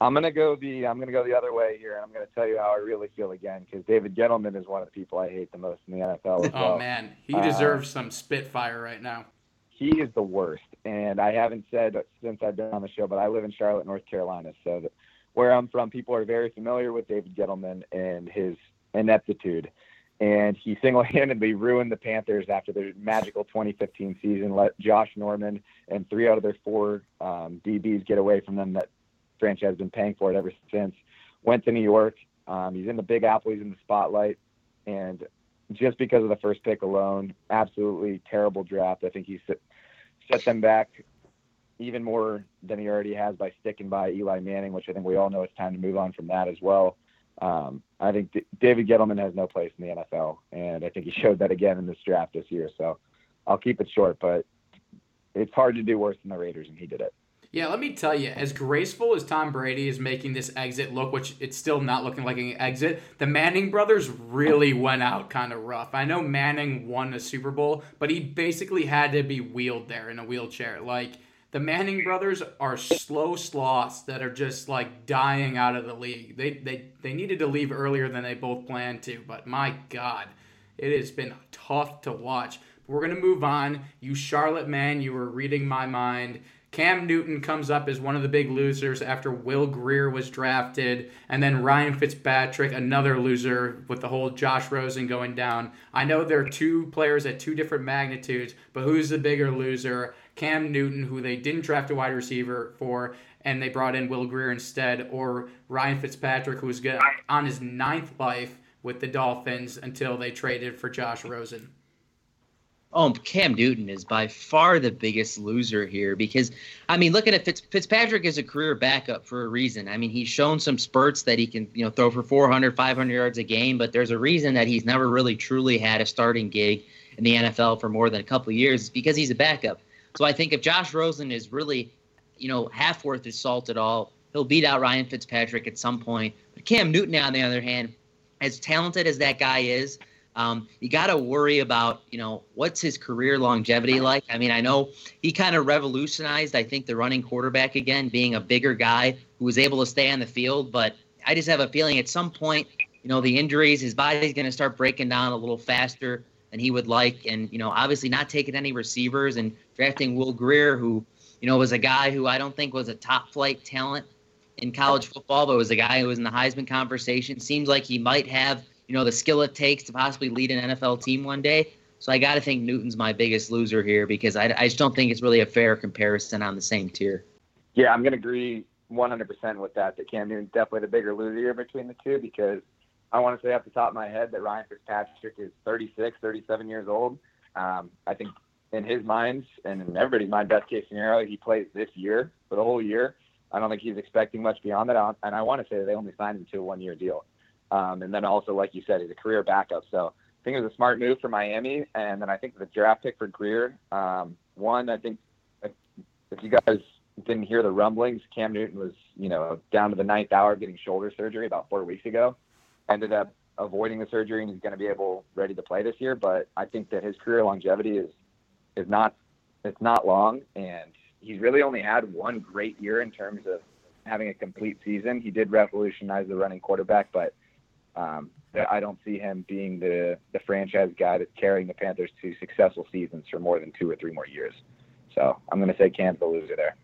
I'm gonna go the I'm gonna go the other way here, and I'm gonna tell you how I really feel again because David Gettleman is one of the people I hate the most in the NFL. As Oh well. man, he Uh, deserves some spitfire right now. he is the worst. And I haven't said since I've been on the show, but I live in Charlotte, North Carolina. So that where I'm from, people are very familiar with David Gettleman and his ineptitude. And he single-handedly ruined the Panthers after their magical 2015 season. Let Josh Norman and three out of their four um, DBs get away from them. That franchise has been paying for it ever since. Went to New York. Um, he's in the Big Apple. He's in the spotlight, and just because of the first pick alone, absolutely terrible draft. I think he set, set them back even more than he already has by sticking by Eli Manning, which I think we all know it's time to move on from that as well. Um, I think D- David Gettleman has no place in the NFL, and I think he showed that again in this draft this year. So I'll keep it short, but it's hard to do worse than the Raiders, and he did it. Yeah, let me tell you, as graceful as Tom Brady is making this exit look, which it's still not looking like an exit, the Manning brothers really went out kind of rough. I know Manning won a Super Bowl, but he basically had to be wheeled there in a wheelchair. Like, the Manning brothers are slow sloths that are just like dying out of the league. They they they needed to leave earlier than they both planned to, but my God, it has been tough to watch. we're gonna move on. You Charlotte man, you were reading my mind. Cam Newton comes up as one of the big losers after Will Grier was drafted, and then Ryan Fitzpatrick, another loser with the whole Josh Rosen going down. I know there are two players at two different magnitudes, but who's the bigger loser? Cam Newton, who they didn't draft a wide receiver for, and they brought in Will Grier instead, or Ryan Fitzpatrick, who was on his ninth life with the Dolphins until they traded for Josh Rosen. Oh, Cam Newton is by far the biggest loser here because, I mean, looking at Fitz, Fitzpatrick is a career backup for a reason. I mean, he's shown some spurts that he can, you know, throw for 400, 500 yards a game, but there's a reason that he's never really truly had a starting gig in the NFL for more than a couple years. Because he's a backup. So I think if Josh Rosen is really, you know, half worth his salt at all, he'll beat out Ryan Fitzpatrick at some point. But Cam Newton, on the other hand, as talented as that guy is, um, you got to worry about, you know, what's his career longevity like. I mean, I know he kind of revolutionized, I think, the running quarterback again, being a bigger guy who was able to stay on the field. But I just have a feeling at some point, you know, the injuries, his body's going to start breaking down a little faster than he would like. And, you know, obviously not taking any receivers and drafting Will Grier, who, you know, was a guy who I don't think was a top flight talent in college football, but was a guy who was in the Heisman conversation. Seems like he might have, you know, the skill it takes to possibly lead an NFL team one day. So I got to think Newton's my biggest loser here because I, I just don't think it's really a fair comparison on the same tier. Yeah, I'm going to agree 100% with that. That Cam Newton's definitely the bigger loser between the two because I want to say off the top of my head that Ryan Fitzpatrick is 36, 37 years old. Um, I think in his mind and in everybody's mind, best case scenario, he plays this year for the whole year. I don't think he's expecting much beyond that. And I want to say that they only signed him to a one-year deal. Um, and then also, like you said, he's a career backup. So I think it was a smart move for Miami. And then I think the draft pick for Grier, um, one, I think if you guys didn't hear the rumblings, Cam Newton was, you know, down to the ninth hour getting shoulder surgery about four weeks ago ended up avoiding the surgery and he's going to be able ready to play this year. But I think that his career longevity is is not it's not long, and he's really only had one great year in terms of having a complete season. He did revolutionize the running quarterback, but um, I don't see him being the the franchise guy that's carrying the Panthers to successful seasons for more than two or three more years. So I'm going to say Cam's the loser there.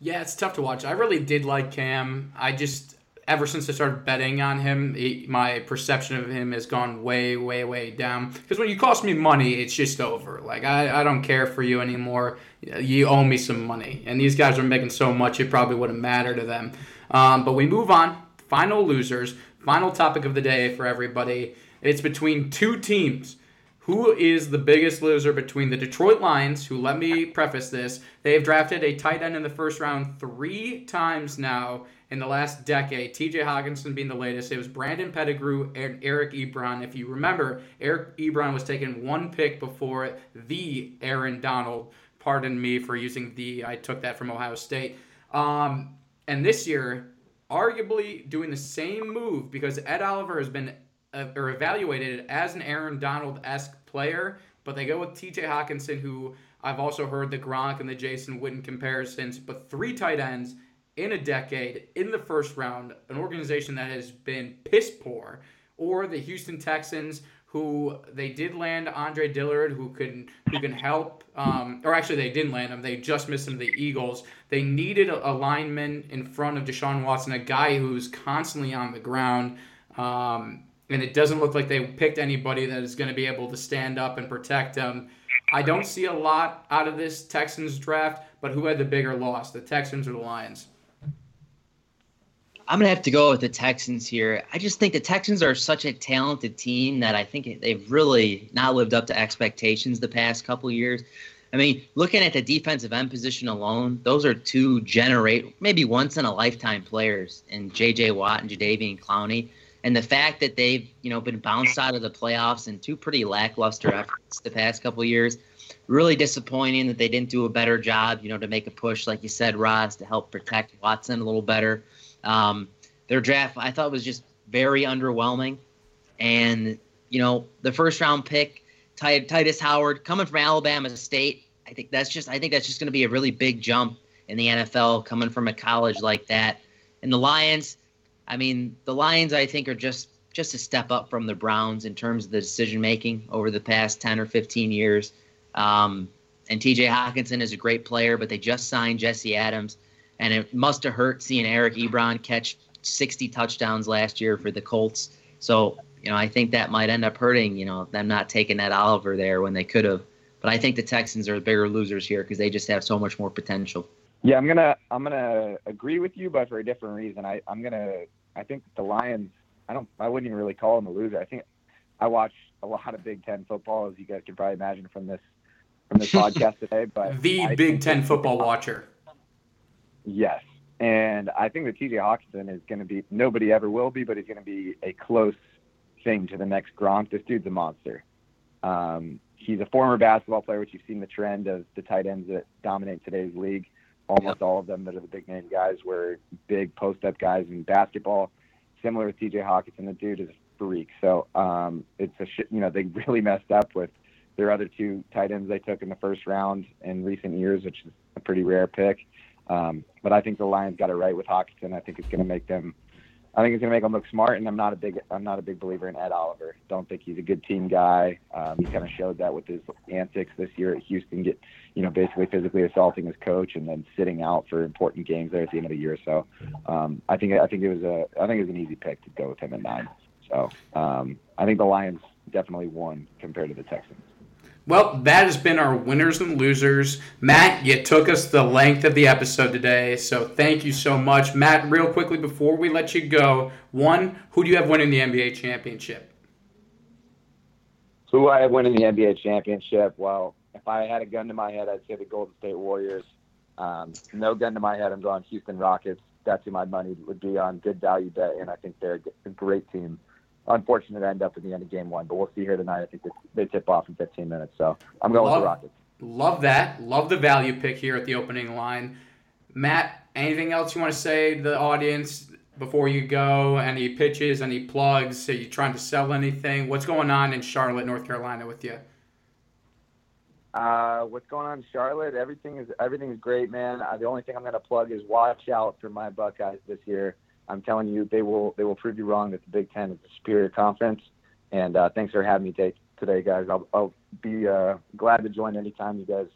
Yeah, it's tough to watch. I really did like Cam. I just ever since I started betting on him, he, my perception of him has gone way, way, way down. Because when you cost me money, it's just over. Like, I, I don't care for you anymore. You owe me some money. And these guys are making so much, it probably wouldn't matter to them. Um, but we move on. Final losers. Final topic of the day for everybody. It's between two teams. Who is the biggest loser between the Detroit Lions, who, let me preface this, they have drafted a tight end in the first round three times now in the last decade, TJ Hockenson being the latest. It was Brandon Pettigrew and Eric Ebron. If you remember, Eric Ebron was taken one pick before the Aaron Donald. Pardon me for using the, I took that from Ohio State. Um, and this year, arguably doing the same move because Ed Oliver has been uh, or evaluated as an Aaron Donald esque player, but they go with TJ Hockenson, who I've also heard the Gronk and the Jason Witten comparisons, but three tight ends in a decade in the first round, an organization that has been piss poor, or the Houston Texans, who they did land Andre Dillard, who can who can help, um, or actually they didn't land him. They just missed him. The Eagles. They needed a, a lineman in front of Deshaun Watson, a guy who's constantly on the ground. Um, and it doesn't look like they picked anybody that is going to be able to stand up and protect him. I don't see a lot out of this Texans draft, but who had the bigger loss, the Texans or the Lions? I'm gonna have to go with the Texans here. I just think the Texans are such a talented team that I think they've really not lived up to expectations the past couple years. I mean, looking at the defensive end position alone, those are two generate maybe once in a lifetime players in J.J. Watt and Jadeveon Clowney. And the fact that they've you know been bounced out of the playoffs in two pretty lackluster efforts the past couple years, really disappointing that they didn't do a better job, you know, to make a push, like you said, Roz, to help protect Watson a little better. Um, their draft, I thought, was just very underwhelming. And, you know, the first round pick, Tytus Howard, coming from Alabama State, I think that's just, I think that's just going to be a really big jump in the NFL coming from a college like that. And the Lions, I mean, the Lions, I think, are just just a step up from the Browns in terms of the decision making over the past 10 or 15 years. Um, and TJ Hockenson is a great player, but they just signed Jesse Adams and it must have hurt seeing Eric Ebron catch 60 touchdowns last year for the Colts. So, you know, I think that might end up hurting, you know, them not taking that Oliver there when they could have. But I think the Texans are the bigger losers here because they just have so much more potential. Yeah, I'm gonna I'm gonna agree with you, but for a different reason. I I'm gonna I think the Lions. I don't I wouldn't even really call them a loser. I think I watch a lot of Big Ten football, as you guys can probably imagine from this from this *laughs* podcast today. But the I Big Ten football watcher. Yes. And I think that TJ Hockenson is going to be, nobody ever will be, but he's going to be a close thing to the next Gronk. This dude's a monster. Um, he's a former basketball player, which you've seen the trend of the tight ends that dominate today's league. Almost all of them that are the big name guys were big post up guys in basketball. Similar with TJ Hockenson, the dude is a freak. So um, it's a shit, you know, they *laughs* really messed up with their other two tight ends they took in the first round in recent years, which is a pretty rare pick. Um, but I think the Lions got it right with Hockenson. I think it's going to make them. I think it's going to make them look smart. And I'm not a big. I'm not a big believer in Ed Oliver. Don't think he's a good team guy. Um, he kind of showed that with his antics this year at Houston. Get you know basically physically assaulting his coach and then sitting out for important games there at the end of the year. So um, I think I think it was a I think it was an easy pick to go with him at nine. So um, I think the Lions definitely won compared to the Texans. Well, that has been our winners and losers. Matt, you took us the length of the episode today, so thank you so much. Matt, real quickly before we let you go, one, who do you have winning the NBA championship? Who I have winning the NBA championship? Well, if I had a gun to my head, I'd say the Golden State Warriors. Um, no gun to my head, I'm going Houston Rockets. That's who my money would be on. Good value bet, and I think they're a great team. Unfortunate to end up at the end of game one, but we'll see here tonight. I think they, they tip off in 15 minutes, so I'm going Love- with the Rockets. Love that. Love the value pick here at the opening line. Matt, anything else you want to say to the audience before you go? Any pitches, any plugs? Are you trying to sell anything? What's going on in Charlotte, North Carolina with you? Uh, what's going on in Charlotte? Everything is everything is great, man. Uh, the only thing I'm going to plug is watch out for my Buckeyes this year. I'm telling you, they will they will prove you wrong that the Big Ten is a superior conference. And uh, thanks for having me take, today, guys. I'll, I'll be uh, glad to join anytime you guys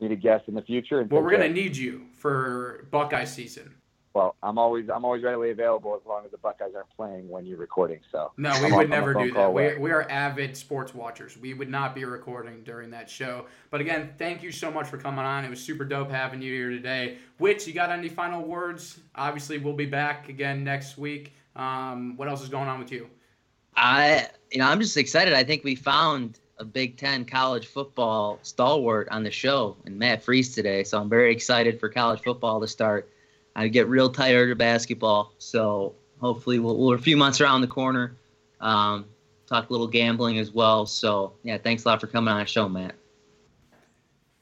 need a guest in the future. And Well, we're going to need you for Buckeye season. Well, I'm always I'm always readily available as long as the Buckeyes aren't playing when you're recording. So No, we I'm would a- I'm a never do that. We, we are avid sports watchers. We would not be recording during that show. But again, thank you so much for coming on. It was super dope having you here today. Witch, you got any final words? Obviously, we'll be back again next week. Um, what else is going on with you? I, you know, I'm just excited. I think we found a Big Ten college football stalwart on the show and Matt Freeze today. So I'm very excited for college football to start. I get real tired of basketball. So hopefully we'll, we're a few months around the corner. Um, talk a little gambling as well. So yeah, thanks a lot for coming on the show, Matt.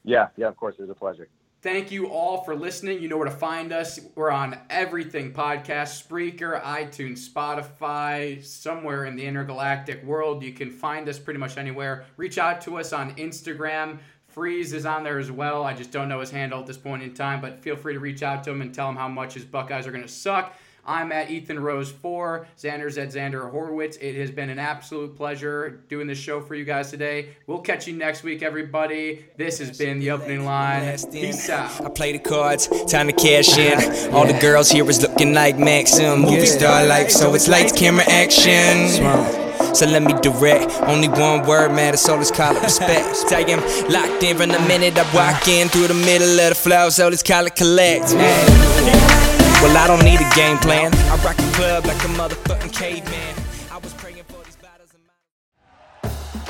Yeah, yeah, of course, it was a pleasure. Thank you all for listening. You know where to find us. We're on everything podcast Spreaker, iTunes, Spotify, somewhere in the intergalactic world. You can find us pretty much anywhere. Reach out to us on Instagram. Freeze is on there as well. I just don't know his handle at this point in time, but feel free to reach out to him and tell him how much his Buckeyes are going to suck. I'm at Ethan Rose 4. Xander's at Xander Horowitz. It has been an absolute pleasure doing this show for you guys today. We'll catch you next week, everybody. This has been the opening line. Peace out. I play the cards, time to cash in. All the girls here is looking like Maxim. Movie star life, so it's lights, camera, action. So let me direct. Only one word matters, so let's call it respect. *laughs* Tell him locked in from the minute I walk in through the middle of the flow, so let's call it collect. Hey. Well, I don't need a game plan. I rock the club like a motherfucking caveman.